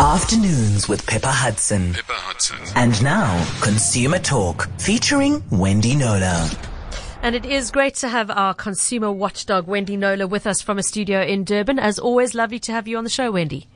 Afternoons with Pippa Hudson. Pippa Hudson. And now, Consumer Talk, featuring Wendy Knowler. And it is great to have our consumer watchdog, Wendy Knowler, with us from a studio in Durban. As always, lovely to have you on the show, Wendy.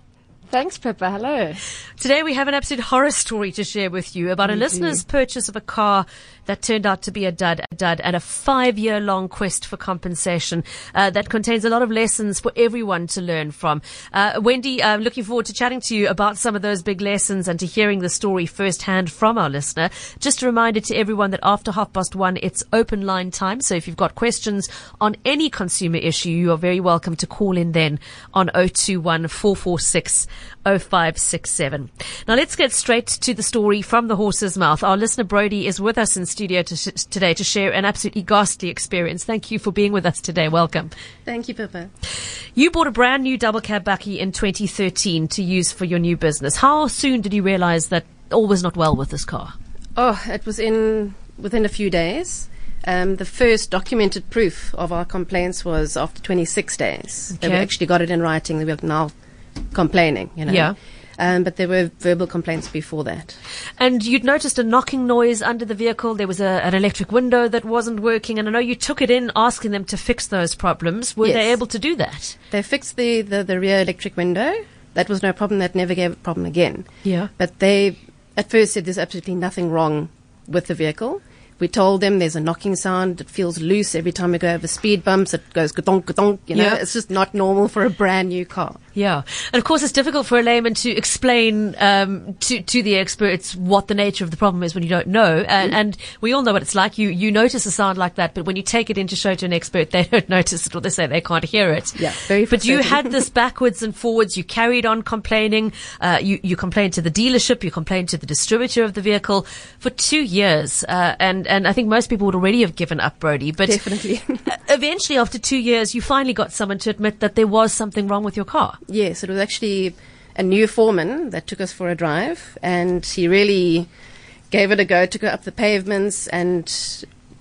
Thanks, Pippa. Hello. Today we have an absolute horror story to share with you about a listener's purchase of a car that turned out to be a dud, a dud, and a five-year long quest for compensation uh, that contains a lot of lessons for everyone to learn from. Uh, Wendy, I'm looking forward to chatting to you about some of those big lessons and to hearing the story firsthand from our listener. Just a reminder to everyone that after half past one, it's open line time. So if you've got questions on any consumer issue, you are very welcome to call in then on 021 446 0567. Now let's get straight to the story from the horse's mouth. Our listener Brody is with us in studio to sh- today to share an absolutely ghastly experience. Thank you for being with us today. Welcome. Thank you, Pippa. You bought a brand new double cab bakkie in 2013 to use for your new business. How soon did you realize that all was not well with this car? Oh, it was in within a few days. Um, the first documented proof of our complaints was after 26 days. They Okay. actually got it in writing. They were now complaining, you know. Yeah. Um, but there were verbal complaints before that. And you'd noticed a knocking noise under the vehicle. There was a, an electric window that wasn't working. And I know you took it in asking them to fix those problems. Were they able to do that? They fixed the, the, the rear electric window. That was no problem. That never gave a problem again. Yeah. But they at first said there's absolutely nothing wrong with the vehicle. We told them there's a knocking sound. It feels loose every time we go over speed bumps. It goes gadonk. You know, Yeah. it's just not normal for a brand new car. Yeah, and of course it's difficult for a layman to explain um, to to the experts what the nature of the problem is when you don't know. And, Mm-hmm. and we all know what it's like. You you notice a sound like that, but when you take it in to show to an expert, they don't notice it or they say they can't hear it. Yeah, very But you had this backwards and forwards. You carried on complaining. Uh, you you complained to the dealership. You complained to the distributor of the vehicle for two years. Uh, and and I think most people would already have given up, Brody. But Definitely. eventually, after two years, you finally got someone to admit that there was something wrong with your car. Yes, it was actually a new foreman that took us for a drive, and he really gave it a go to go up the pavements. And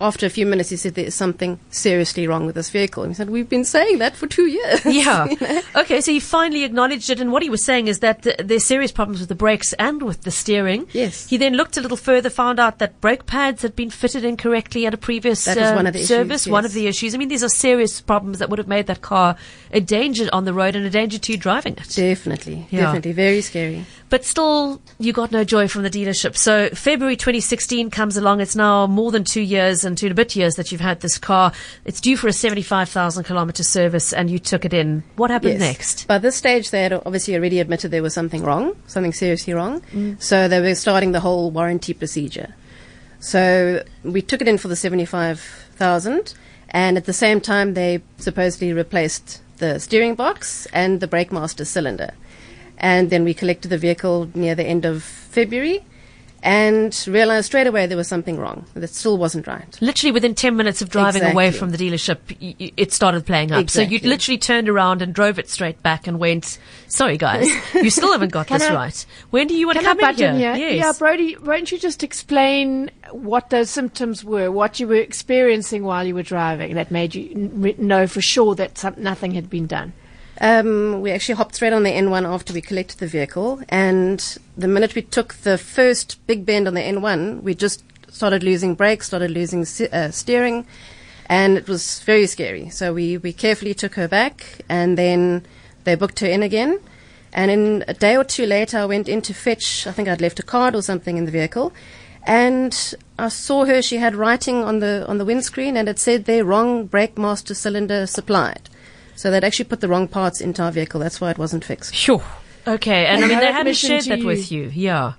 after a few minutes, he said, "There's something seriously wrong with this vehicle." And we said, "We've been saying that for two years." Yeah. Okay, so he finally acknowledged it, and what he was saying is that th- there's serious problems with the brakes and with the steering. Yes. He then looked a little further, found out that brake pads had been fitted incorrectly at a previous That was uh, one of the issues, service. One of the issues. I mean, these are serious problems that would have made that car a danger on the road and a danger to you driving it. Definitely, Yeah. definitely, very scary. But still, you got no joy from the dealership. So February 2016 comes along. It's now more than two years and two and a bit years that you've had this car. It's due for a 75,000 kilometer service and you took it in. What happened Yes. next? By this stage, they had obviously already admitted there was something wrong, something seriously wrong. Mm. So they were starting the whole warranty procedure. So we took it in for the seventy-five thousand, and at the same time, they supposedly replaced the steering box and the brake master cylinder. And then we collected the vehicle near the end of February, and realized straight away there was something wrong. That still wasn't right. Literally within 10 minutes of driving away from the dealership, y- y- it started playing up. So you Exactly. literally turned around and drove it straight back and went, sorry guys, you still haven't got Can this I- right. When do you want to Can I come in butt in here? here? Yes. Yeah, Brody, won't you just explain what those symptoms were, what you were experiencing while you were driving that made you n- know for sure that some, nothing had been done? Um, we actually hopped straight on the N1 after we collected the vehicle, and the minute we took the first big bend on the N1, we just started losing brakes, started losing uh, steering, and it was very scary. So we, we carefully took her back, and then they booked her in again. And in a day or two later, I went in to fetch, I think I'd left a card or something in the vehicle, and I saw her, she had writing on the, on the windscreen, and it said there, wrong brake master cylinder supplied. So they'd actually put the wrong parts into our vehicle. That's why it wasn't fixed. Sure. Okay. And I mean, no they hadn't admission shared that you. with you. Yeah.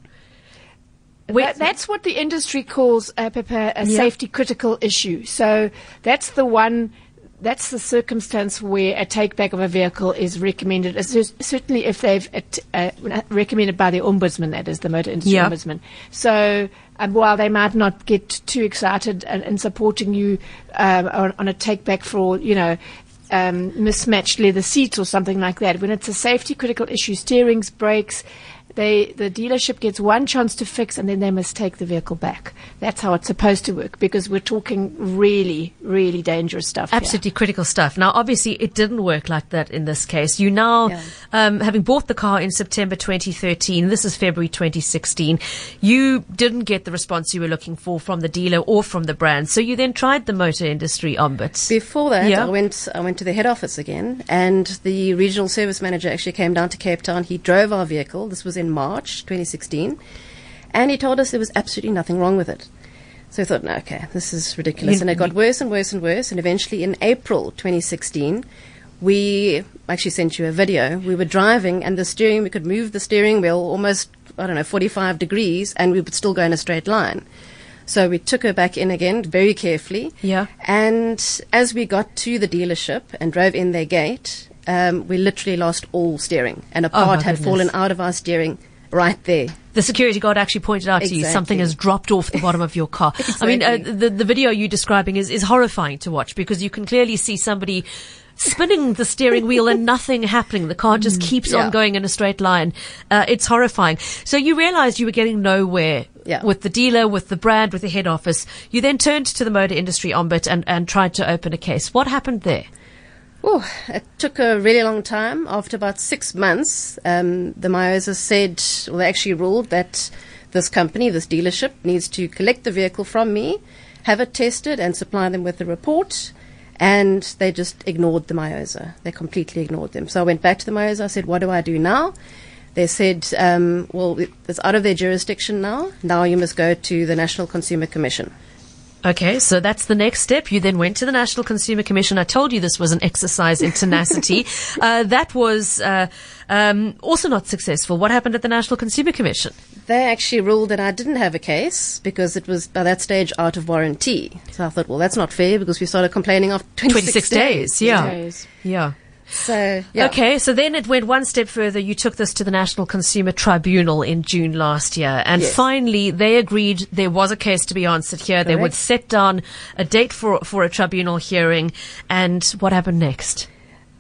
Wait- That, that's what the industry calls uh, Pippa, a Yeah. safety critical issue. So that's the one. That's the circumstance where a take back of a vehicle is recommended. Certainly, if they've uh, uh, recommended by the ombudsman, that is the motor industry Yeah. ombudsman. So um, while they might not get too excited in, in supporting you um, on, on a take back for you know um, mismatched leather seats or something like that, when it's a safety critical issue, steerings, brakes, they the dealership gets one chance to fix, and then they must take the vehicle back. That's how it's supposed to work because we're talking really, really dangerous stuff. here. Absolutely critical stuff. Now, obviously, it didn't work like that in this case. You now, Yeah. um, having bought the car in September 2013, this is February 2016, you didn't get the response you were looking for from the dealer or from the brand. So you then tried the motor industry ombuds. Before that, Yeah. I went I went to the head office again, and the regional service manager actually came down to Cape Town. He drove our vehicle. This was in March 2016, and he told us there was absolutely nothing wrong with it. So we thought, no, okay, this is ridiculous, and it got worse and worse and worse. And eventually, in April 2016, we actually sent you a video. We were driving, and the steering we could move the steering wheel almost I don't know 45 degrees, and we would still go in a straight line. So we took her back in again very carefully. Yeah. And as we got to the dealership and drove in their gate, um, we literally lost all steering, and a Oh, part had goodness. fallen out of our steering right there. The security guard actually pointed out to you something has dropped off the bottom of your car. I mean, uh, the, the video you're describing is, is horrifying to watch because you can clearly see somebody spinning the steering wheel and nothing happening. The car just keeps on Mm, going in a straight line. Uh, it's horrifying. So you realized you were getting nowhere Yeah. with the dealer, with the brand, with the head office. You then turned to the motor industry ombud and, and tried to open a case. What happened there? Oh, it took a really long time. After about six months, um, the MIOSA said, well, they actually ruled that this company, this dealership, needs to collect the vehicle from me, have it tested, and supply them with a report. And they just ignored the MIOSA. They completely ignored them. So I went back to the MIOSA. I said, what do I do now? They said, um, well, it's out of their jurisdiction now. Now you must go to the National Consumer Commission. Okay, so that's the next step. You then went to the National Consumer Commission. I told you this was an exercise in tenacity. uh, that was uh, um, also not successful. What happened at the National Consumer Commission? They actually ruled that I didn't have a case because it was by that stage out of warranty. So I thought, well, that's not fair because we started complaining after 26, 26 days, yeah. Days. Yeah. So, yeah. Okay, so then it went one step further. You took this to the National Consumer Tribunal in June last year, and Yes. finally they agreed there was a case to be answered here. They would set down a date for for a tribunal hearing, and what happened next?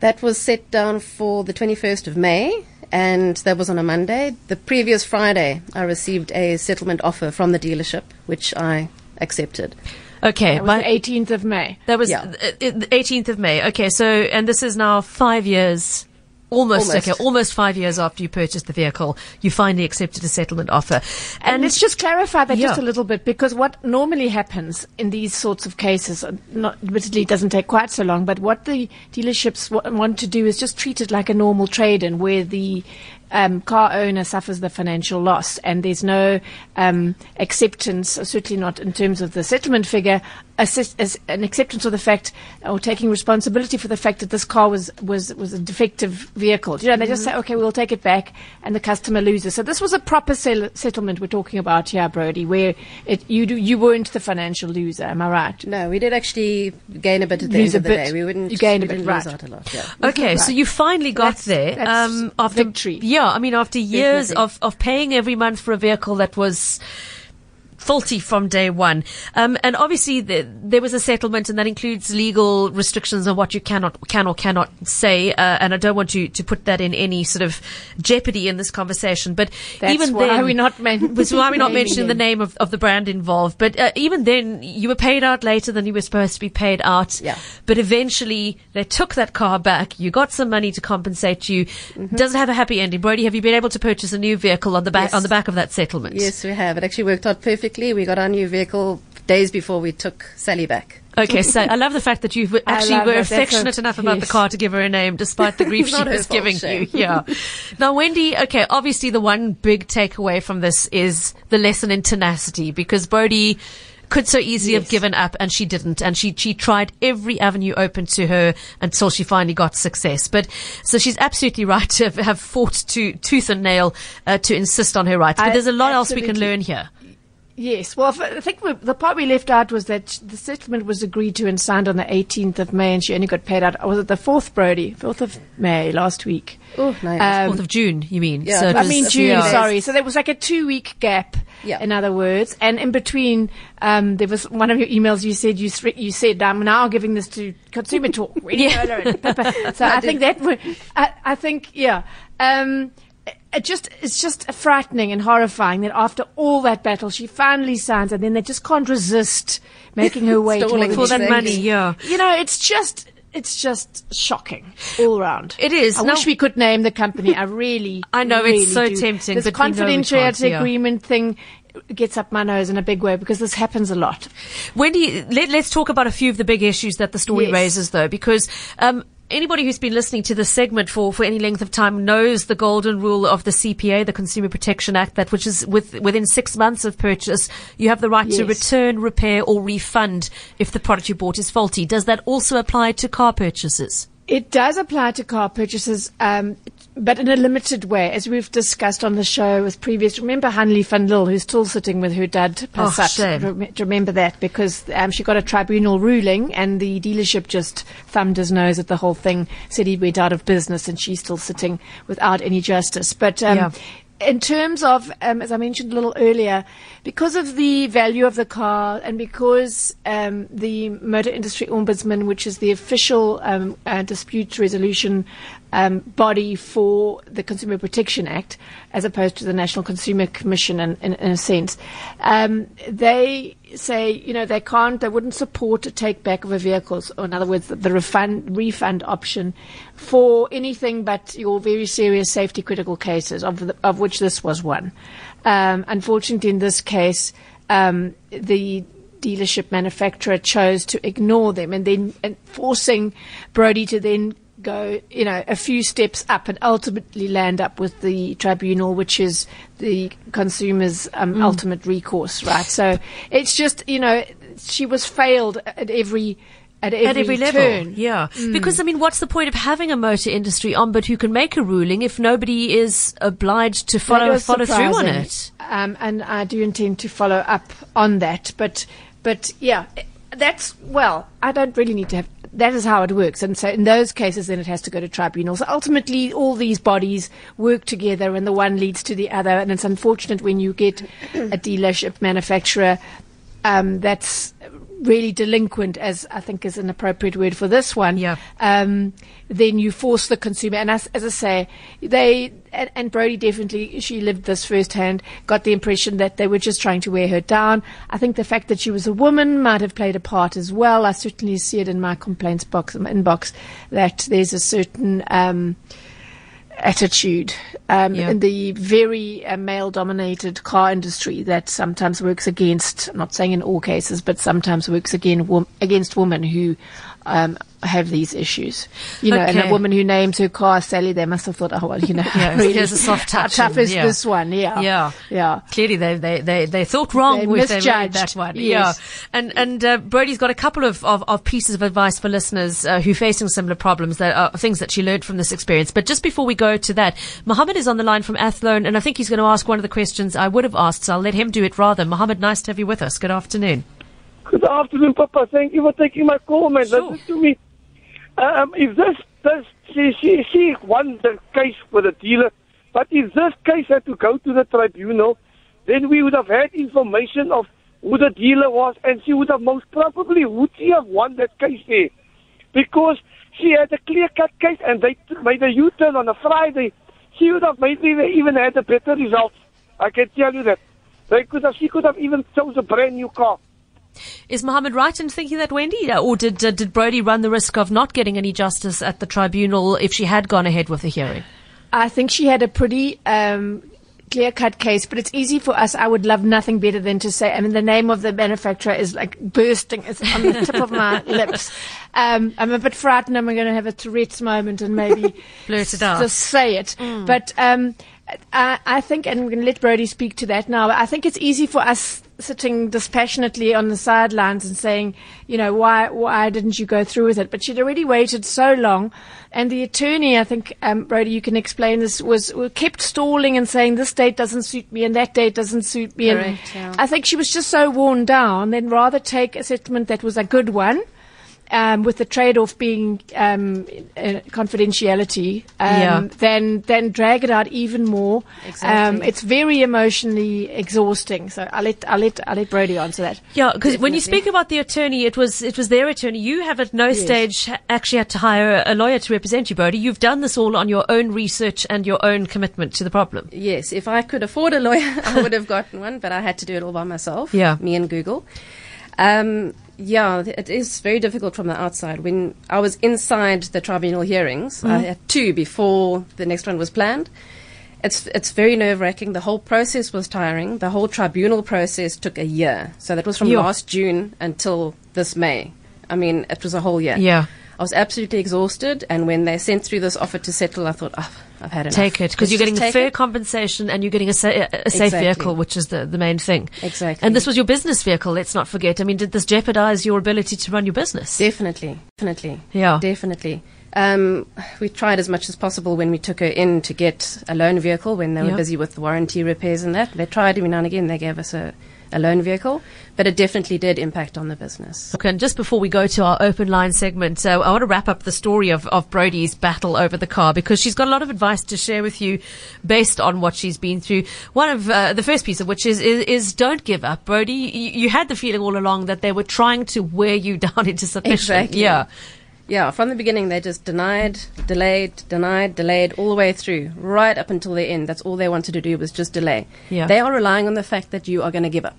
That was set down for the 21st of May, and that was on a Monday. The previous Friday, I received a settlement offer from the dealership, which I accepted. Okay, That was by- the 18th of May. That was Yeah. the 18th of May. Okay, so and this is now five years. Almost, Almost. okay, almost five years after you purchased the vehicle, you finally accepted a settlement offer. And let's just clarify that just a little bit because what normally happens in these sorts of cases, uh, not admittedly it doesn't take quite so long, but what the dealerships w- want to do is just treat it like a normal trade-in where the um, car owner suffers the financial loss and there's no um, acceptance, certainly not in terms of the settlement figure, assist, as an acceptance of the fact or taking responsibility for the fact that this car was was was a defective vehicle. You know, they just say, okay, we'll take it back, and the customer loses. So this was a proper sell- settlement we're talking about here, Brody, where it, you do, you weren't the financial loser. Am I right? No, we did actually gain a bit at the Lose end a of the bit. day. We wouldn't. You gained a bit, didn't right. lose out a lot. Yeah. Okay, so you finally got That's- there that's um, after victory. Yeah, I mean after years Definitely. of of paying every month for a vehicle that was faulty from day one. Um, and obviously the, there was a settlement and that includes legal restrictions on what you cannot, can or cannot say. Uh, and I don't want you to put that in any sort of jeopardy in this conversation. But That's even why then, we're not men- that's why we're not mentioning the name of, of the brand involved. But uh, even then, you were paid out later than you were supposed to be paid out. Yeah. But eventually, they took that car back. You got some money to compensate you. Mm-hmm. Does it have a happy ending, Brody? Have you been able to purchase a new vehicle on the back Yes. on the back of that settlement? Yes, we have. It actually worked out perfectly. We got our new vehicle days before we took Sally back. Okay, so I love the fact that you actually were. Affectionate a- enough about the car to give her a name, despite the grief she was giving you. Yeah. Now, Wendy, okay, obviously the one big takeaway from this is the lesson in tenacity, because Brody could so easily have given up, and she didn't, and she she tried every avenue open to her until she finally got success. But so she's absolutely right to have, have fought to tooth and nail uh, to insist on her rights. But I- there's a lot else we can learn here. Yes. Well, f- I think the part we left out was that the settlement was agreed to and signed on the 18th of May, and she only got paid out. Was it the 4th, Brody? 4th of May last week. Oh, no. Um, Fourth of June, you mean? yeah, So it it I mean June, days. sorry. So there was like a two week gap, Yeah. in other words. And in between, um, there was one of your emails you said, you, sre- you said, I'm now giving this to Consumer Talk. Wendy Yeah. And So I, think that would, I, I think, yeah. Um, it just it's just frightening and horrifying that after all that battle, she finally signs, and then they just can't resist making her wait Stalling For that money, yeah. You know, it's just it's just shocking all round. It is. I wish we could name the company. I really, I know, it's so do. tempting, This but we know we can't, confidentiality yeah. agreement thing gets up my nose in a big way because this happens a lot. Wendy, let, us talk about a few of the big issues that the story Yes. raises, though, because um, anybody who's been listening to this segment for, for any length of time knows the golden rule of the CPA, the Consumer Protection Act, that which is with, within six months of purchase, you have the right to return, repair, or refund if the product you bought is faulty. Does that also apply to car purchases? It does apply to car purchases, um, but in a limited way, as we've discussed on the show with previous. Remember Hanley van Lille, who's still sitting with her dad, Oh, Passat. shame. Rem- remember that because um, she got a tribunal ruling, and the dealership just thumbed his nose at the whole thing, said he went out of business, and she's still sitting without any justice. But um, Yeah. in terms of, um, as I mentioned a little earlier, because of the value of the car and because um, the Motor Industry Ombudsman, which is the official um, uh, dispute resolution um, body for the Consumer Protection Act, as opposed to the National Consumer Commission, in, in, in a sense, um, they say you know they can't, they wouldn't support a take back of a vehicle, or in other words, the, the refund refund option for anything but your very serious safety critical cases, of the, of which this was one. Um, unfortunately, in this case, um, the dealership manufacturer chose to ignore them, and then and forcing Brody to then go, you know, a few steps up and ultimately land up with the tribunal, which is the consumer's um, ultimate recourse, right? So it's just, you know, she was failed at every at every, At every level, turn. yeah. Because I mean, what's the point of having a motor industry on, ombud who can make a ruling if nobody is obliged to follow follow through on it? Um, and I do intend to follow up on that. But, but yeah, that's well. I don't really need to have. That is how it works. And so in those cases, then it has to go to tribunals. Ultimately, all these bodies work together, and the one leads to the other. And it's unfortunate when you get a dealership manufacturer um, that's really delinquent, as I think is an appropriate word for this one, Yeah. um, then you force the consumer. And as, as I say, they and, and Brody definitely she lived this firsthand. Got the impression that they were just trying to wear her down. I think the fact that she was a woman might have played a part as well. I certainly see it in my complaints box, inbox, that there's a certain. Um, attitude um, Yeah. in the very uh, male-dominated car industry that sometimes works against. I'm not saying in all cases, but sometimes works again against women who um, have these issues. You know, and a woman who names her car Sally, they must have thought, oh well, you know, Yeah, really, here's a soft how touch tough is yeah. this one? Yeah, Yeah. yeah. Clearly, they they they, they thought wrong They with that one. yes. Yeah, and and uh, Brody's got a couple of, of, of pieces of advice for listeners uh, who are facing similar problems that are things that she learned from this experience. But just before we go to that, Mohammed is on the line from Athlone, and I think he's going to ask one of the questions I would have asked. So I'll let him do it rather. Mohammed, nice to have you with us. Good afternoon. Good afternoon, Papa. Thank you for taking my call, man. Sure. Listen to me. Um, if this, this, she, she, she won the case for the dealer, but if this case had to go to the tribunal, then we would have had information of who the dealer was, and she would have most probably would she have won that case there, because she had a clear-cut case, and they made a U-turn on a Friday. She would have maybe even had a better result. I can tell you that. They could have, she could have even chose a brand new car. Is Mohammed right in thinking that Wendy, uh, or did uh, did Brody run the risk of not getting any justice at the tribunal if she had gone ahead with the hearing? I think she had a pretty um, clear cut case, but it's easy for us. I would love nothing better than to say, I mean, the name of the manufacturer is like bursting. It's on the tip of my lips. Um, I'm a bit frightened. I'm going to have a Tourette's moment and maybe Blurt it out. just say it. But um, I, I think, and I'm going to let Brody speak to that now. I think it's easy for us sitting dispassionately on the sidelines and saying, you know, why why didn't you go through with it? But she'd already waited so long, and the attorney, I think, um, Brody, you can explain this, was, kept stalling and saying this date doesn't suit me and that date doesn't suit me. and yeah. I think she was just so worn down. Then rather take a settlement that was a good one um, with the trade-off being um, uh, confidentiality, um, Yeah. then then drag it out even more. Exactly. Um, it's very emotionally exhausting. So I'll let I'll let I'll let Brody answer that. Yeah, because when you speak about the attorney, it was it was their attorney. You have at no stage actually had to hire a lawyer to represent you, Brody. You've done this all on your own research and your own commitment to the problem. Yes, if I could afford a lawyer, I would have gotten one, but I had to do it all by myself. Yeah. Me and Google. Um, yeah, it is very difficult from the outside. When I was inside the tribunal hearings, I mm-hmm. had two before the next one was planned. It's it's very nerve wracking. The whole process was tiring. The whole tribunal process took a year. So that was from Yeah. last June until this May. I mean, it was a whole year. Yeah. I was absolutely exhausted, and when they sent through this offer to settle, I thought, oh, I've had enough. Take it because you're getting fair it. compensation and you're getting a, sa- a safe Exactly. vehicle, which is the, the main thing. Exactly. And this was your business vehicle. Let's not forget. I mean, did this jeopardize your ability to run your business? Definitely, definitely. Yeah. Definitely. Um, we tried as much as possible when we took her in to get a loan vehicle when they were Yeah. busy with the warranty repairs and that. They tried every now and again. They gave us a, a loan vehicle, but it definitely did impact on the business. Okay, and just before we go to our open line segment, uh, I want to wrap up the story of, of Brody's battle over the car because she's got a lot of advice to share with you based on what she's been through. One of uh, the first piece of which is, is is don't give up, Brody. You, you had the feeling all along that they were trying to wear you down into submission. Exactly. Yeah. Yeah, from the beginning, they just denied, delayed, denied, delayed all the way through, right up until the end. That's all they wanted to do was just delay. Yeah. They are relying on the fact that you are going to give up.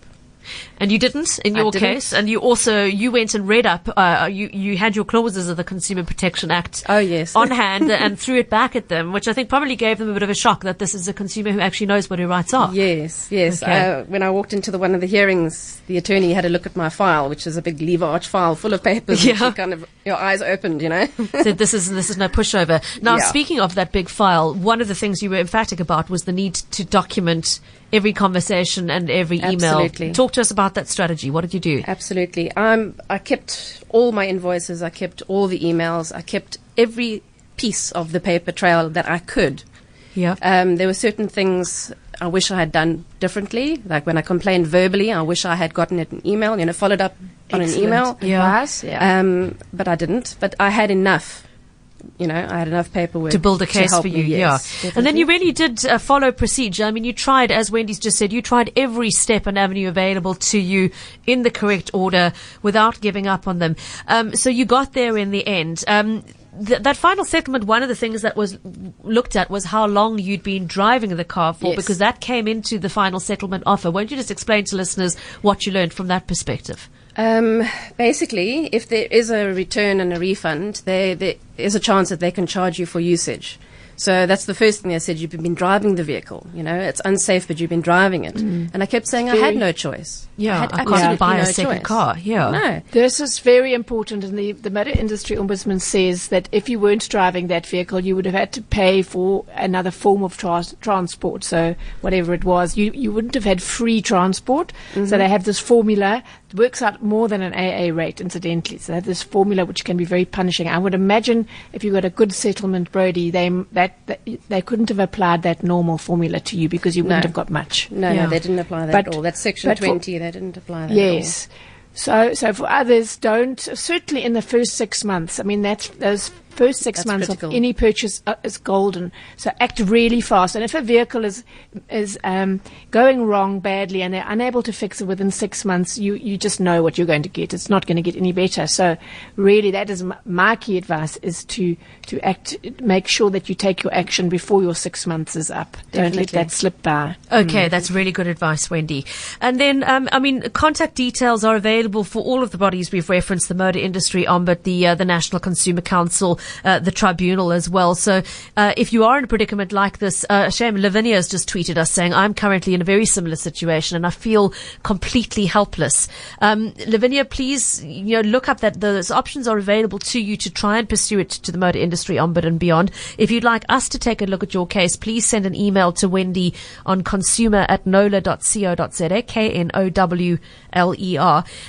And you didn't in your didn't. case, and you also you went and read up. Uh, you you had your clauses of the Consumer Protection Act. Oh, yes. on hand and threw it back at them, which I think probably gave them a bit of a shock that this is a consumer who actually knows what her rights are. Yes, yes. Okay. Uh, when I walked into the one of the hearings, the attorney had a look at my file, which is a big lever arch file full of papers. and Yeah. kind of your eyes opened, you know. Said this is this is no pushover. Now, Yeah. speaking of that big file, one of the things you were emphatic about was the need to document every conversation and every email. Absolutely. Talk to us about that strategy. What did you do? Absolutely. Um, I kept all my invoices. I kept all the emails. I kept every piece of the paper trail that I could. Yeah. Um, there were certain things I wish I had done differently. Like when I complained verbally, I wish I had gotten it in email, you know, followed up on an email. Yeah. Advice, yeah. Um, but I didn't. But I had enough. You know, I had enough paperwork to build a case for me, you, yes, yeah. And then you really did uh, follow procedure. I mean, you tried, as Wendy's just said, you tried every step and avenue available to you in the correct order without giving up on them. Um, so you got there in the end. Um, th- that final settlement, one of the things that was looked at was how long you'd been driving the car for, Yes. because that came into the final settlement offer. Won't you just explain to listeners what you learned from that perspective? Um, basically, if there is a return and a refund, there, there is a chance that they can charge you for usage. So that's the first thing they said. You've been driving the vehicle. You know, it's unsafe, but you've been driving it. Mm. And I kept saying I had no choice. Yeah, had I can't absolutely buy a second choice. car. Yeah. No. This is very important, and the, the Motor Industry Ombudsman says that if you weren't driving that vehicle, you would have had to pay for another form of trans- transport. So whatever it was, you, you wouldn't have had free transport. So mm-hmm. they have this formula. It works out more than an AA rate, incidentally. So they have this formula which can be very punishing. I would imagine if you got a good settlement, Brody, they they that, that they couldn't have applied that normal formula to you because you wouldn't No. have got much. No, Yeah. no, they didn't apply that But- at all. That's section but for- 20. they didn't apply that Yes. So, so for others, don't certainly in the first six months. I mean, that's those first six That's months critical. of any purchase uh, is golden. So act really fast. And if a vehicle is is um, going wrong badly and they're unable to fix it within six months, you you just know what you're going to get. It's not going to get any better. So, really, that is m- my key advice: is to to act, make sure that you take your action before your six months is up. Don't let that slip by. Okay, that's really good advice, Wendy. And then, um, I mean, contact details are available for all of the bodies we've referenced: the Motor Industry Ombud, the uh, the National Consumer Council, uh, the Tribunal as well. So, uh, if you are in a predicament like this, uh, shame Lavinia has just tweeted us saying, "I'm currently in a very similar situation and I feel completely helpless." Um, Lavinia, please, you know, look up that those options are available to you to try and pursue it to the Motor Industry Ombud and beyond. If you'd like us to take a look at your case, please send an email to Wendy on consumer at knowler.co.za, K-N-O-W-L-E-R,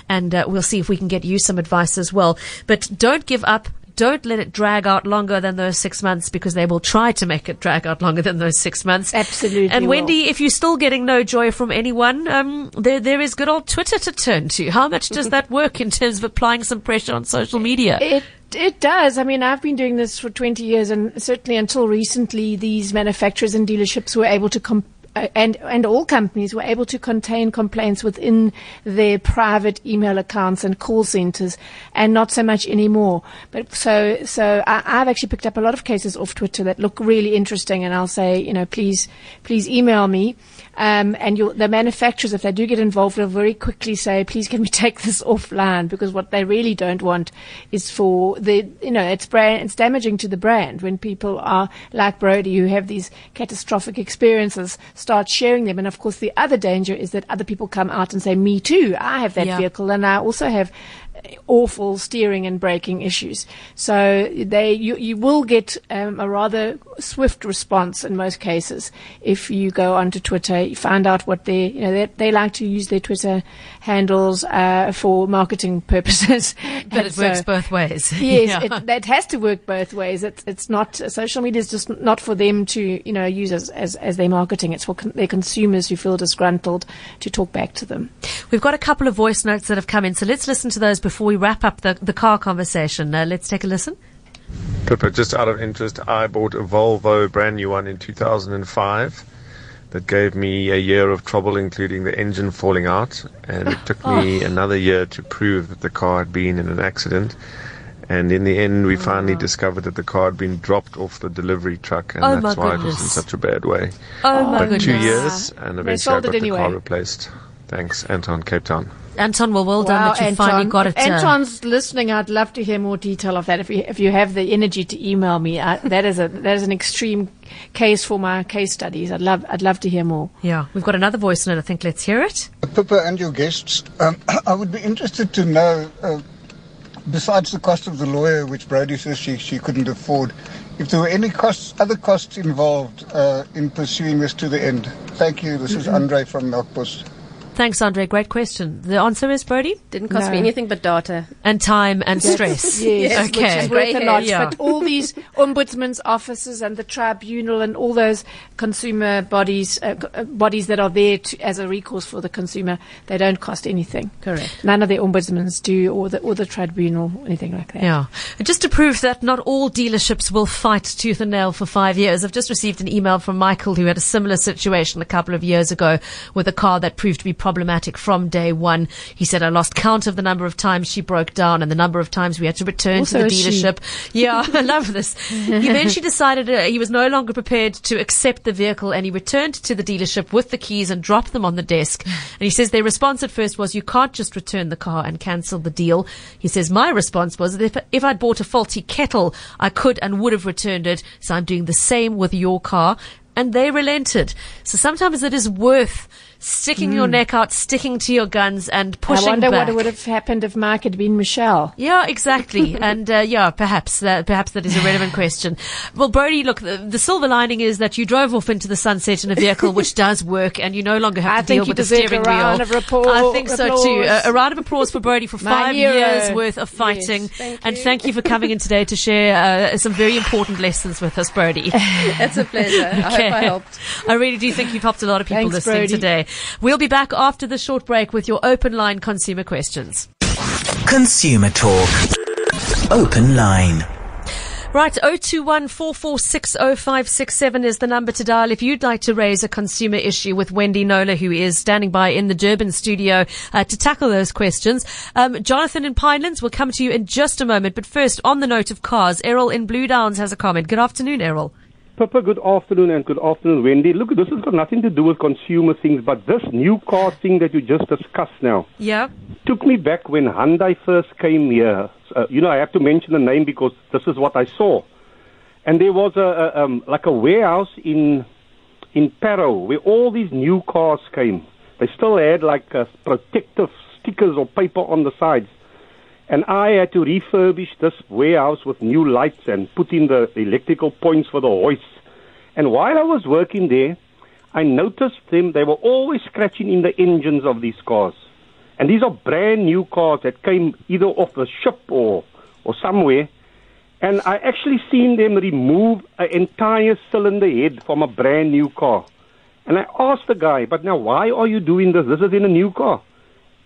and uh, we'll see if we can get you some advice as well. But don't give up. Don't let it drag out longer than those six months because they will try to make it drag out longer than those six months. Absolutely And will. Wendy, if you're still getting no joy from anyone, um, there there is good old Twitter to turn to. How much does that work in terms of applying some pressure on social media? It it does. I mean, I've been doing this for 20 years, and certainly until recently, these manufacturers and dealerships were able to. Com- uh, and and all companies were able to contain complaints within their private email accounts and call centers, and not so much anymore. But so so I, I've actually picked up a lot of cases off Twitter that look really interesting, and I'll say, you know, please please email me. Um, and the manufacturers, if they do get involved, will very quickly say, please can we take this offline? Because what they really don't want is for the, you know, it's brand, it's damaging to the brand when people are like Brody who have these catastrophic experiences, start sharing them. And of course, the other danger is that other people come out and say, me too, I have that Yeah. vehicle and I also have awful steering and braking issues. So they, you, you will get um, a rather swift response in most cases if you go onto Twitter, you find out what they, you know, they, they like to use their Twitter handles uh, for marketing purposes. But it works both ways. Yes, Yeah. it, that has to work both ways. It's it's not social media is just not for them to you know use as as, as their marketing. It's for con- their consumers who feel disgruntled to talk back to them. We've got a couple of voice notes that have come in, so let's listen to those before we wrap up the, the car conversation. Uh, let's take a listen. Pippa, just out of interest, I bought a Volvo brand new one in 2005 that gave me a year of trouble, including the engine falling out, and it took me another year to prove that the car had been in an accident. And in the end, we finally discovered that the car had been dropped off the delivery truck, and Oh, that's why it was in such a bad way. Oh, my but goodness. two years, and eventually I sold got it the car replaced. Thanks, Anton, Cape Town. Anton, well, well done that you finally got it. uh, Anton's listening. I'd love to hear more detail of that. If you if you have the energy to email me, I, that is a that is an extreme case for my case studies. I'd love I'd love to hear more. yeah, we've got another voice note. I think let's hear it. Pippa and your guests, um, I would be interested to know, uh, besides the cost of the lawyer, which Brody says she, she couldn't afford, if there were any costs, other costs involved uh, in pursuing this to the end. Thank you. This is Andre from Melkbos. Thanks, Andre. Great question. The answer is Brody Didn't cost me anything but data. and time and stress. Yes, okay. which is worth a lot. Yeah. But all these ombudsman's offices and the tribunal and all those consumer bodies, uh, uh, bodies that are there to, as a recourse for the consumer, they don't cost anything. Correct. None of the ombudsmans do, or the or the tribunal, or anything like that. Yeah. Just to prove that not all dealerships will fight tooth and nail for five years, I've just received an email from Michael who had a similar situation a couple of years ago with a car that proved to be problematic from day one. He said, I lost count of the number of times she broke down and the number of times we had to return Also to the a she. dealership. Yeah, I love this. He eventually decided uh, he was no longer prepared to accept the vehicle and he returned to the dealership with the keys and dropped them on the desk. And he says their response at first was, you can't just return the car and cancel the deal. He says, my response was that if, if I'd bought a faulty kettle, I could and would have returned it. So I'm doing the same with your car. And they relented. So sometimes it is worth sticking your neck out, sticking to your guns and Hmm. I pushing wonder back. what would have happened if Mark had been Michelle. Yeah, exactly. and uh, yeah, perhaps that, perhaps that is a relevant question. Well, Brody, look, the, the silver lining is that you drove off into the sunset in a vehicle which does work, and you no longer have I to deal with the deserve a steering round wheel. rapport- I think so too. A, a round of applause for Brody for five years worth of fighting, thank and thank you for coming in today to share uh, some very important lessons with us, Brody. It's a pleasure. I hope I helped. I really do think you've helped a lot of people Thanks, listening Brody. today. We'll be back after the short break with your open line consumer questions. Consumer Talk. Open line. Right, 021 4460567 is the number to dial if you'd like to raise a consumer issue with Wendy Knowler, who is standing by in the Durban studio uh, to tackle those questions. Um, Jonathan in Pinelands will come to you in just a moment, but first, on the note of cars, Errol in Blue Downs has a comment. Good afternoon, Errol. Pippa, good afternoon and good afternoon, Wendy. Look, this has got nothing to do with consumer things, but this new car thing that you just discussed now Yeah. took me back when Hyundai first came here. Uh, you know, I have to mention the name because this is what I saw. And there was a, a um, like a warehouse in in Parow where all these new cars came. They still had like uh, protective stickers or paper on the sides. And I had to refurbish this warehouse with new lights and put in the electrical points for the hoists. And while I was working there, I noticed them, they were always scratching in the engines of these cars. And these are brand new cars that came either off the ship or, or somewhere. And I actually seen them remove an entire cylinder head from a brand new car. And I asked the guy, but now why are you doing this? This is in a new car.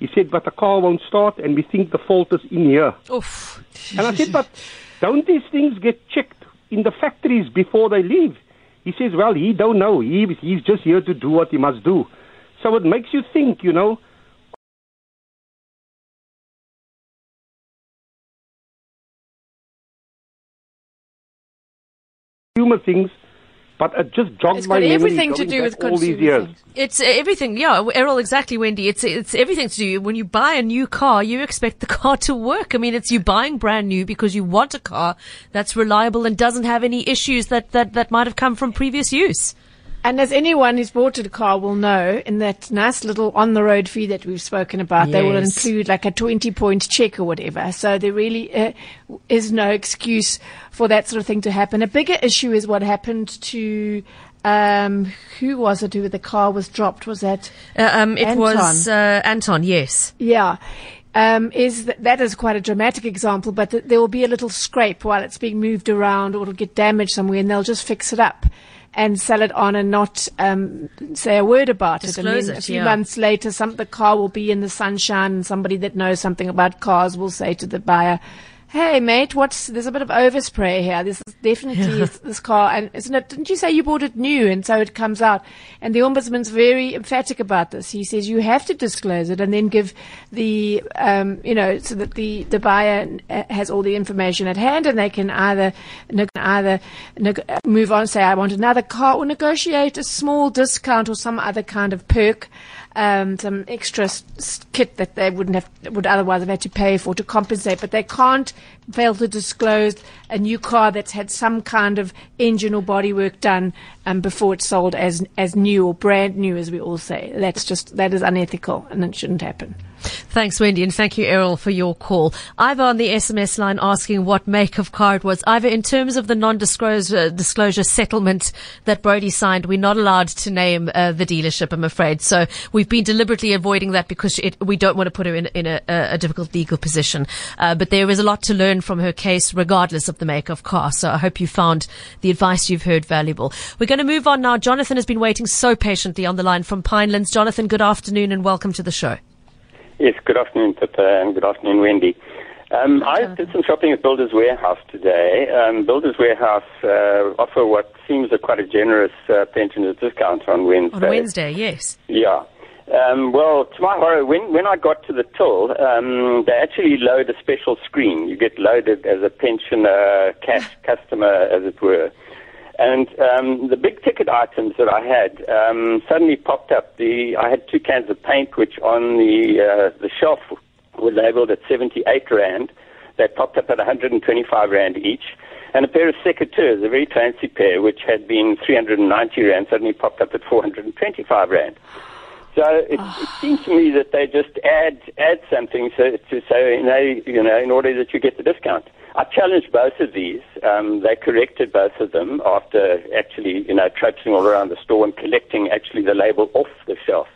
He said, but the car won't start and we think the fault is in here. Oof. And I said, but don't these things get checked in the factories before they leave? He says, well, he don't know. He, he's just here to do what he must do. So it makes you think, you know, consumer things, but it just jogged It's my got memory everything to do with all these years. things. It's everything, yeah, Errol, exactly, Wendy. It's it's everything to do. When you buy a new car, you expect the car to work. I mean, it's you buying brand new because you want a car that's reliable and doesn't have any issues that, that, that might have come from previous use. And as anyone who's bought a car will know, in that nice little on the road fee that we've spoken about, they will include like a 20 point check or whatever. So there really uh, is no excuse for that sort of thing to happen. A bigger issue is what happened to, um, who was it who the car was dropped? Was that? Uh, um, it Anton. was uh, Anton, yes. Yeah. Um, is that, that is quite a dramatic example, but th- there will be a little scrape while it's being moved around or it'll get damaged somewhere and they'll just fix it up and sell it on and not um, say a word about it. And Disclose then a few yeah. months later, some, the car will be in the sunshine and somebody that knows something about cars will say to the buyer, Hey mate, what's there's a bit of overspray here. This is definitely is this car, and isn't it? Didn't you say you bought it new? And so it comes out. And the ombudsman's very emphatic about this. He says you have to disclose it and then give the, um, you know, so that the the buyer uh, has all the information at hand, and they can either either move on, say I want another car, or negotiate a small discount or some other kind of perk um, some extra kit that they wouldn't have would otherwise have had to pay for to compensate, but they can't fail to disclose a new car that's had some kind of engine or bodywork done um, before it's sold as as new or brand new, as we all say. That's just that is unethical and it shouldn't happen. Thanks, Wendy, and thank you, Errol, for your call. Ivor on the SMS line asking what make of car it was. Ivor, in terms of the non-disclosure disclosure settlement that Brody signed, we're not allowed to name uh, the dealership, I'm afraid. So we've been deliberately avoiding that because it, we don't want to put her in, in a, a difficult legal position. Uh, but there is a lot to learn from her case, regardless of the make of car. So I hope you found the advice you've heard valuable. We're going to move on now. Jonathan has been waiting so patiently on the line from Pinelands. Jonathan, good afternoon and welcome to the show. Yes, good afternoon, Pippa, and good afternoon, Wendy. Um, I did some shopping at Builders Warehouse today. Um, Builders Warehouse uh, offer what seems a quite a generous uh, pensioner discount on Wednesday. On Wednesday, yes. Yeah. Um, well, to my horror, when, when I got to the till, um, they actually load a special screen. You get loaded as a pensioner cash customer, as it were. And um, the big ticket items that I had um, suddenly popped up. The I had two cans of paint, which on the uh, the shelf were labelled at 78 rand. They popped up at 125 rand each. And a pair of secateurs, a very fancy pair, which had been 390 rand, suddenly popped up at 425 rand. So it, it seems to me that they just add add something so, to say you know, you know in order that you get the discount. I challenged both of these. Um, they corrected both of them after actually you know traipsing all around the store and collecting actually the label off the shelf.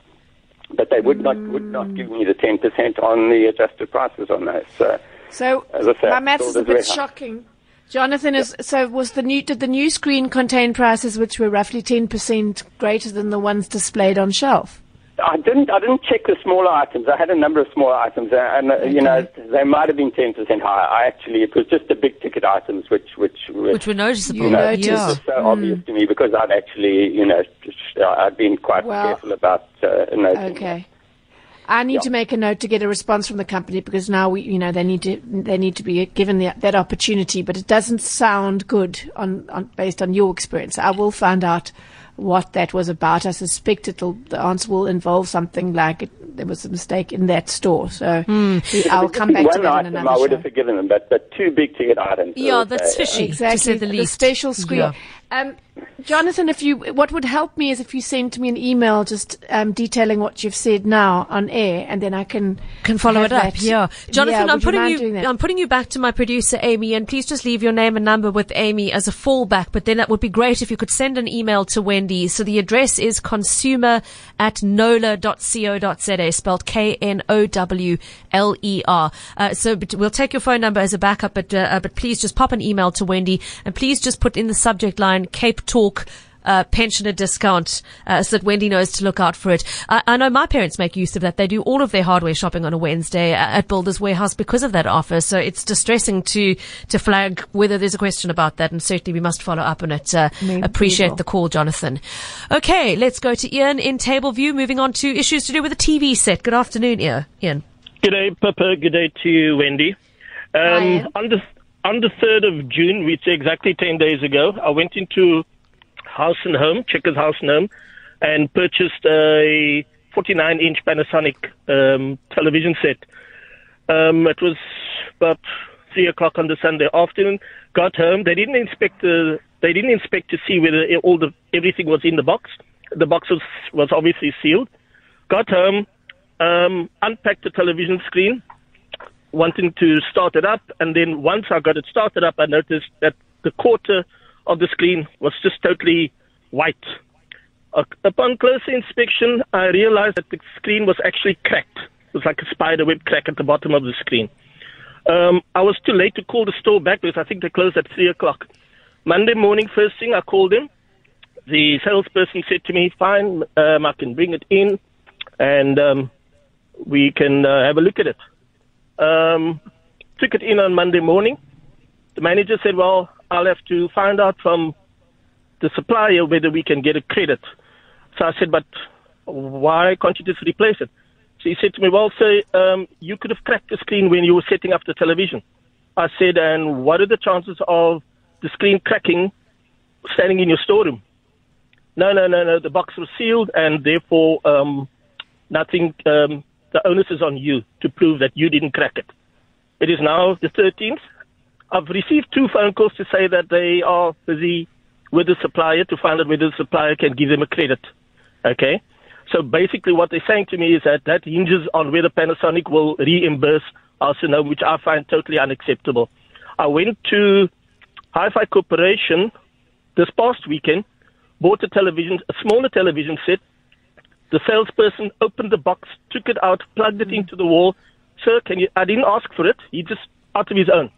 But they would not would not give me the ten percent on the adjusted prices on those. So So As I said, my maths is a bit shocking. Jonathan is so was the new did the new screen contain prices which were roughly ten percent greater than the ones displayed on shelf? I didn't. I didn't check the smaller items. I had a number of smaller items, uh, and uh, you know they might have been ten percent higher. I actually, it was just the big ticket items, which which Which were noticeable. You noticed. Yeah. was so obvious to me because I'd actually, you know, I'd been quite Well, careful about uh, noting. Okay. I need Yeah. to make a note to get a response from the company because now we, you know, they need to they need to be given the, that opportunity. But it doesn't sound good on, on based on your experience. I will find out what that was about. I suspect it'll the answer will involve something like it, there was a mistake in that store. So we- I'll come back to One that in another I would show. have forgiven them, but but two big ticket items. Yeah, uh, that's uh, fishy, to Exactly, say the least. special screen. Yeah. Um, Jonathan, if you, what would help me is if you send me an email just um, detailing what you've said now on air, and then I can can follow it up. that. Yeah, Jonathan, Yeah, I'm would you putting you. I'm putting you back to my producer Amy, and please just leave your name and number with Amy as a fallback. But then that would be great if you could send an email to Wendy. So the address is consumer at knowler.co.za, spelled K N O W L E R. Uh, so but we'll take your phone number as a backup, but uh, uh, but please just pop an email to Wendy, and please just put in the subject line Cape Talk uh, pensioner discount uh, so that Wendy knows to look out for it. I, I know my parents make use of that. They do all of their hardware shopping on a Wednesday uh, at Builders Warehouse because of that offer. So it's distressing to to flag whether there's a question about that, and certainly we must follow up on it. Uh, appreciate will. the call, Jonathan. Okay, let's go to Ian in Tableview. Moving on to issues to do with the TV set. Good afternoon, Ian. Ian. Good day, Pippa. Good day to you, Wendy. Hi, Um, Ian. on the on the third of June, which is exactly ten days ago, I went into House and Home, Checkers House and Home, and purchased a 49-inch Panasonic um, television set. Um, it was about three o'clock on the Sunday afternoon. Got home. They didn't inspect the. They didn't inspect to see whether all the everything was in the box. The box was was obviously sealed. Got home, um, unpacked the television screen, wanting to start it up, and then once I got it started up, I noticed that the quarter of the screen was just totally white. Uh, upon closer inspection, I realized that the screen was actually cracked. It was like a spider web crack at the bottom of the screen. Um, I was too late to call the store back because I think they closed at 3 o'clock. Monday morning, first thing, I called them. The salesperson said to me, fine, um, I can bring it in and um, we can uh, have a look at it. Um, took it in on Monday morning. The manager said, well, I'll have to find out from the supplier whether we can get a credit. So I said, but why can't you just replace it? So he said to me, well, sir, um, you could have cracked the screen when you were setting up the television. I said, and what are the chances of the screen cracking standing in your storeroom? No, no, no, no. The box was sealed, and therefore, um, nothing. Um, the onus is on you to prove that you didn't crack it. It is now the 13th. I've received two phone calls to say that they are busy with the supplier to find out whether the supplier can give them a credit. Okay? So basically, what they're saying to me is that that hinges on whether Panasonic will reimburse Arsenal, which I find totally unacceptable. I went to Hi-Fi Corporation this past weekend, bought a television, a smaller television set. The salesperson opened the box, took it out, plugged it mm. into the wall. Sir, can you? I didn't ask for it. He just out of his own.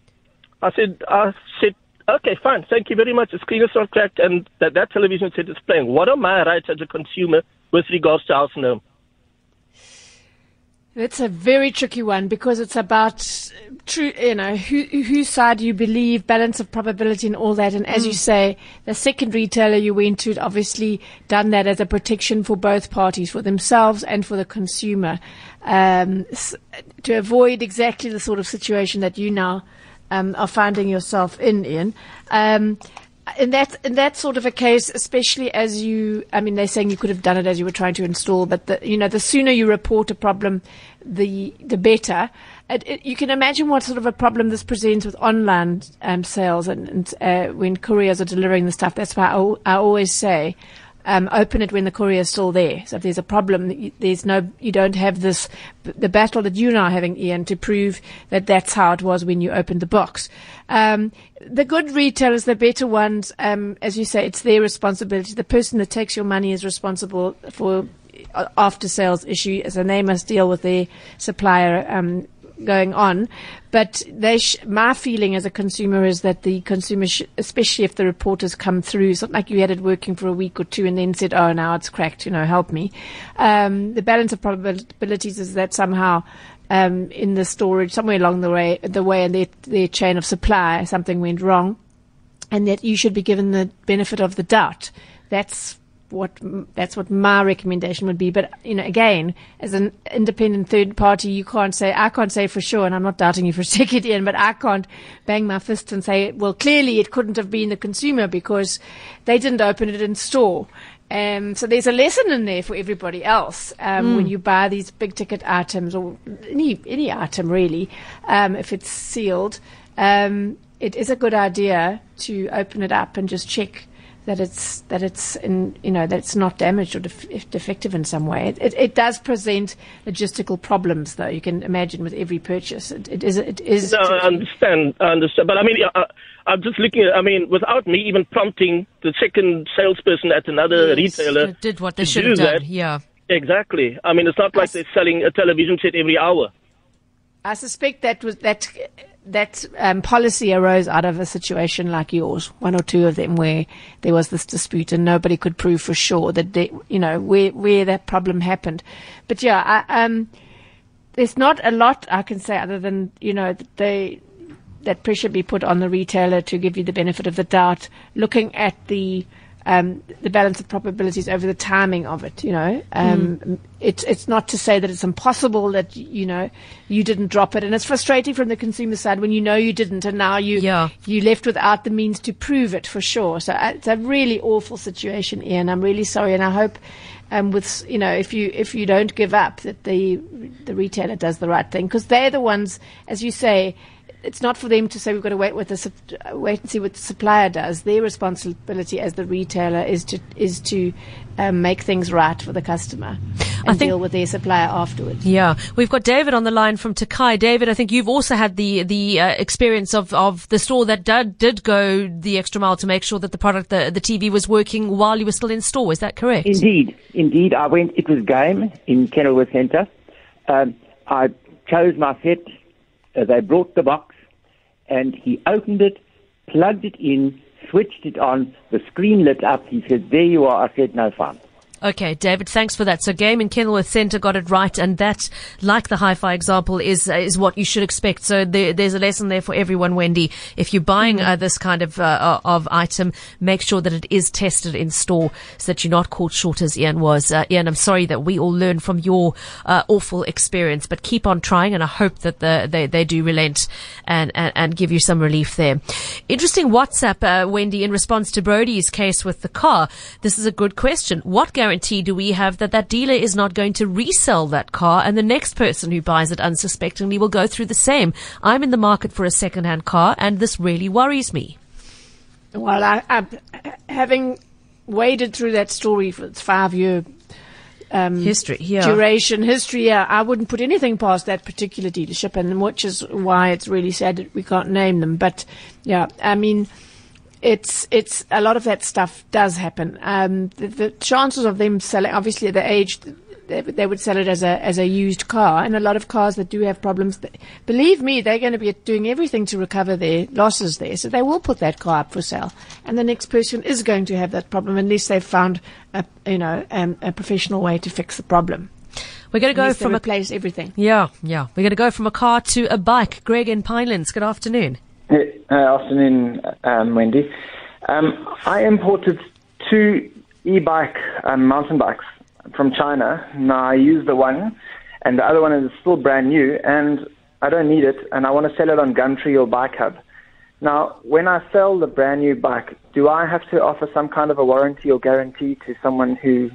I said, I said, okay, fine, thank you very much. The screen is not cracked, and that that television set is playing. What are my rights as a consumer with regards to house and? It's a very tricky one because it's about true, you know, who, whose side you believe, balance of probability, and all that. And as you say, the second retailer you went to had obviously done that as a protection for both parties, for themselves and for the consumer, um, to avoid exactly the sort of situation that you now um, are finding yourself in, Ian. Um, in that in that sort of a case, especially as you, I mean, they're saying you could have done it as you were trying to install, but the, you know, the sooner you report a problem, the the better. It, it, you can imagine what sort of a problem this presents with online um, sales and, and uh, when couriers are delivering the stuff. That's why I, I always say. Um, open it when the courier is still there. So if there's a problem, there's no, you don't have this, the battle that you now having, Ian, to prove that that's how it was when you opened the box. Um, the good retailers, the better ones, um, as you say, it's their responsibility. The person that takes your money is responsible for uh, after sales issue, so they must deal with their supplier um, going on. But sh- my feeling as a consumer is that the consumer, sh- especially if the reporters come through, it's not like you had it working for a week or two and then said, "Oh, now it's cracked," you know, help me. Um, the balance of probabilities is that somehow. Um, in the storage, somewhere along the way, the way in their, their chain of supply, something went wrong, and that you should be given the benefit of the doubt. That's what that's what my recommendation would be. But you know, again, as an independent third party, you can't say I can't say for sure, and I'm not doubting you for a second, Ian, but I can't bang my fist and say, well, clearly it couldn't have been the consumer because they didn't open it in store. Um, so there's a lesson in there for everybody else um, when you buy these big ticket items or any any item really, um, if it's sealed. Um, it is a good idea to open it up and just check that it's that it's in you know that it's not damaged or def- defective in some way. It, it, it, does present logistical problems, though. You can imagine with every purchase, it, it is it is. No, I understand. I understand, but I mean, I, I'm just looking at. I mean, without me even prompting the second salesperson at another yes, retailer, did what they should have done. That, yeah, exactly. I mean, it's not like they're selling a television set every hour. I suspect that was that that um, policy arose out of a situation like yours, one or two of them, where there was this dispute and nobody could prove for sure that they, you know where where that problem happened. But yeah, I, um, there's not a lot I can say other than you know they that pressure be put on the retailer to give you the benefit of the doubt, looking at the um, the balance of probabilities over the timing of it. You know, um, mm. it's it's not to say that it's impossible that you know you didn't drop it, and it's frustrating from the consumer side when you know you didn't, and now you yeah. you left without the means to prove it for sure. So uh, it's a really awful situation, Ian. I'm really sorry, and I hope. Um, with you know, if you if you don't give up, that the the retailer does the right thing because they're the ones, as you say, it's not for them to say we've got to wait with the wait and see what the supplier does. Their responsibility as the retailer is to is to um, make things right for the customer and I think, deal with their supplier afterwards. Yeah, we've got David on the line from Tokai. David, I think you've also had the the uh, experience of, of the store that did, did go the extra mile to make sure that the product the the TV was working while you were still in store. Is that correct? Indeed, indeed. I went. It was game in Kenilworth Centre. Um, I chose my set. They brought the box and he opened it, plugged it in, switched it on, the screen lit up. He said, There you are. I said, No fun. Okay, David, thanks for that. So Game in Kenilworth Centre got it right, and that, like the hi-fi example, is is what you should expect. So there, there's a lesson there for everyone, Wendy. If you're buying mm-hmm. uh, this kind of uh, of item, make sure that it is tested in store so that you're not caught short as Ian was. Uh, Ian, I'm sorry that we all learn from your uh, awful experience, but keep on trying, and I hope that the, they, they do relent and, and, and give you some relief there. Interesting WhatsApp, uh, Wendy, in response to Brody's case with the car. This is a good question. What guarantee do we have that that dealer is not going to resell that car and the next person who buys it unsuspectingly will go through the same? I'm in the market for a second-hand car and this really worries me. Well, I, I, having waded through that story for its five-year um, history, yeah. duration, history. Yeah, I wouldn't put anything past that particular dealership, and which is why it's really sad that we can't name them. But yeah, I mean, it's it's a lot of that stuff does happen. Um, the, the, chances of them selling, obviously, at the age they, they, would sell it as a as a used car, and a lot of cars that do have problems. believe me, they're going to be doing everything to recover their losses there, so they will put that car up for sale, and the next person is going to have that problem unless they've found a you know um, a professional way to fix the problem. We're going to go from a place everything. Yeah, yeah. We're going to go from a car to a bike. Greg in Pinelands. Good afternoon. Hey, uh, afternoon, um, Wendy. Um, I imported two e-bike um, mountain bikes from China. Now I use the one, and the other one is still brand new, and I don't need it, and I want to sell it on Gumtree or Bike Hub. Now, when I sell the brand new bike, do I have to offer some kind of a warranty or guarantee to someone who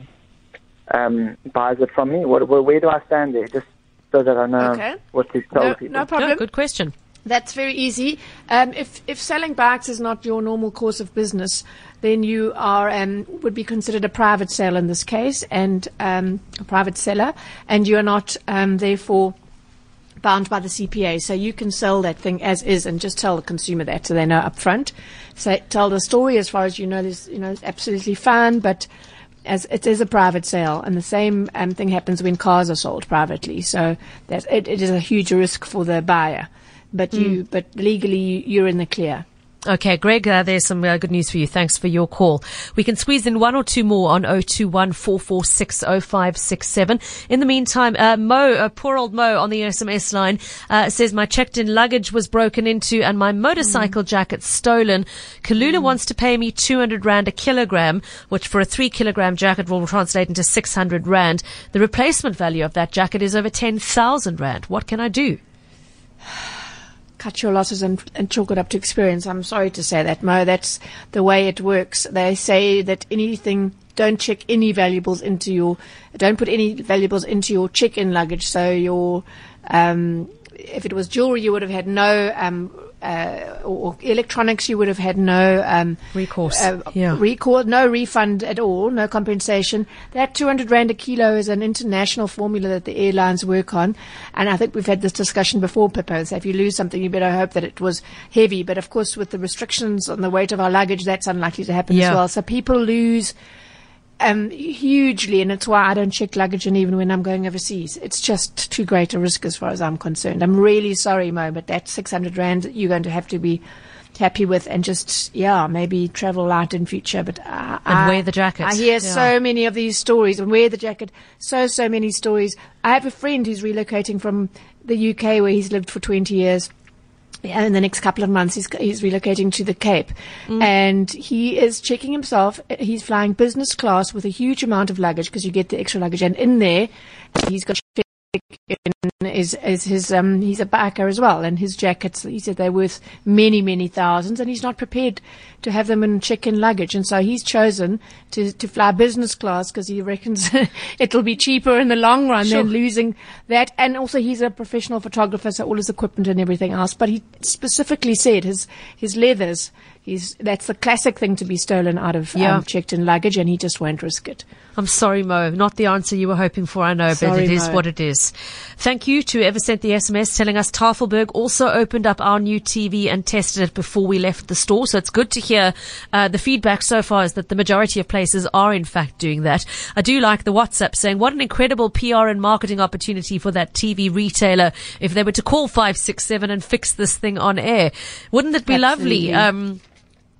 um, buys it from me? What, where do I stand there? Just so that I know okay. what to tell no, people. No problem. good question. That's very easy. Um, if if selling bikes is not your normal course of business, then you are um, would be considered a private sale in this case, and um, a private seller, and you are not um, therefore bound by the CPA. So you can sell that thing as is, and just tell the consumer that, so they know upfront. So tell the story as far as you know. There's you know it's absolutely fine, but as it is a private sale, and the same um, thing happens when cars are sold privately. So it, it is a huge risk for the buyer but you, mm. but legally you're in the clear. Okay, Greg, uh, there's some uh, good news for you. Thanks for your call. We can squeeze in one or two more on 021 In the meantime, uh, Mo, uh, poor old Mo on the SMS line, uh, says my checked in luggage was broken into and my motorcycle mm. jacket stolen. Kulula mm. wants to pay me 200 Rand a kilogram, which for a three kilogram jacket will translate into 600 Rand. The replacement value of that jacket is over 10,000 Rand. What can I do? cut your losses and, and chalk it up to experience. I'm sorry to say that, Mo. That's the way it works. They say that anything, don't check any valuables into your, don't put any valuables into your check-in luggage. So your, um, if it was jewelry, you would have had no um, uh, or electronics, you would have had no um, recourse. uh, Yeah. recall, no refund at all, no compensation. That 200 rand a kilo is an international formula that the airlines work on. And I think we've had this discussion before, Pippa. So if you lose something, you better hope that it was heavy. But of course, with the restrictions on the weight of our luggage, that's unlikely to happen Yeah. as well. So people lose um, hugely, and it's why I don't check luggage, and even when I'm going overseas, it's just too great a risk as far as I'm concerned. I'm really sorry, Mo, but that 600 rand you're going to have to be happy with, and just yeah, maybe travel light in future. But uh, And I, wear the jacket. I hear Yeah. so many of these stories, and wear the jacket. So so many stories. I have a friend who's relocating from the UK, where he's lived for 20 years. Yeah, in the next couple of months, he's, he's relocating to the Cape. Mm. And he is checking himself. He's flying business class with a huge amount of luggage because you get the extra luggage. And in there, he's got is, is his, um, he's a biker as well. And his jackets, he said they're worth many, many thousands. And he's not prepared to have them in check-in luggage. And so he's chosen to, to fly business class because he reckons it'll be cheaper in the long run Sure. than losing that. And also he's a professional photographer, so all his equipment and everything else. But he specifically said his, his leathers, he's, that's the classic thing to be stolen out of Yeah. um, checked-in luggage and he just won't risk it. I'm sorry, Mo. Not the answer you were hoping for, I know, but Sorry, it is Mo. what it is. Thank you to whoever sent the SMS telling us Tafelberg also opened up our new TV and tested it before we left the store. So it's good to hear uh, the feedback so far is that the majority of places are in fact doing that. I do like the WhatsApp saying what an incredible PR and marketing opportunity for that TV retailer if they were to call 567 and fix this thing on air. Wouldn't it be lovely? Um,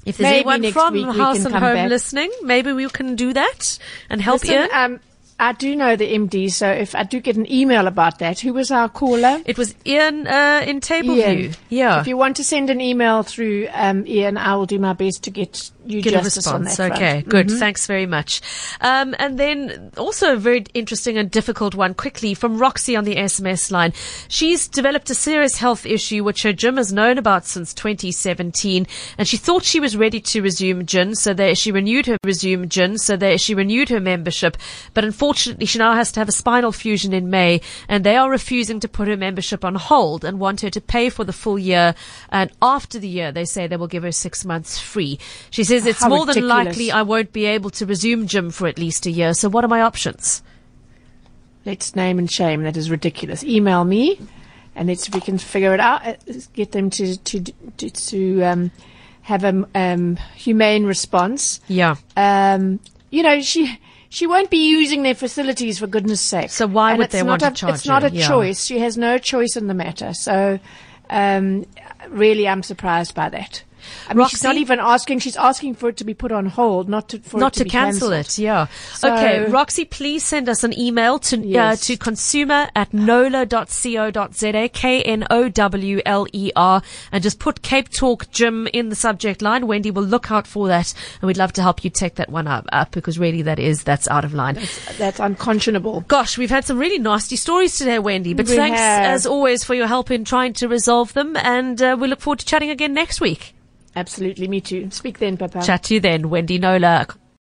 if there's Maybe anyone next from week we House can and come Home back. listening, maybe we can do that and help Listen, Ian. um, I do know the MD, so if I do get an email about that, who was our caller? It was Ian uh, in Tableview. Yeah. If you want to send an email through um, Ian, I will do my best to get you Get a justice on response. that Okay, front. good. Mhm. Thanks very much. Um, and then also a very interesting and difficult one quickly from Roxy on the SMS line. She's developed a serious health issue which her gym has known about since 2017 and she thought she was ready to resume gym so that she renewed her resume gym so that she renewed her membership but unfortunately she now has to have a spinal fusion in May and they are refusing to put her membership on hold and want her to pay for the full year and after the year they say they will give her six months free. She says it's How more than likely I won't be able to resume gym for at least a year. So what are my options? Let's name and shame. That is ridiculous. Email me, and let's we can figure it out. uh, Get them to to to, to um, have a um, humane response. Yeah. Um, you know she. She won't be using their facilities for goodness sake. So why And would they want to a, charge It's not a Yeah. choice. She has no choice in the matter. So, um, really, I'm surprised by that. I mean, she's not even asking. She's asking for it to be put on hold, not to for Not it to, to be cancel cancelled. it, yeah. So- okay, Roxy, please send us an email to uh, to consumer at knowler.co.za, K-N-O-W-L-E-R, and just put Cape Talk Gym in the subject line. Wendy will look out for that, and we'd love to help you take that one up, up because really that is, that's out of line. That's unconscionable. Gosh, we've had some really nasty stories today, Wendy, but We thanks have. as always for your help in trying to resolve them, and uh, we look forward to chatting again next week. Absolutely, me too. Speak then, Pippa. Chat to you then, Wendy Knowler.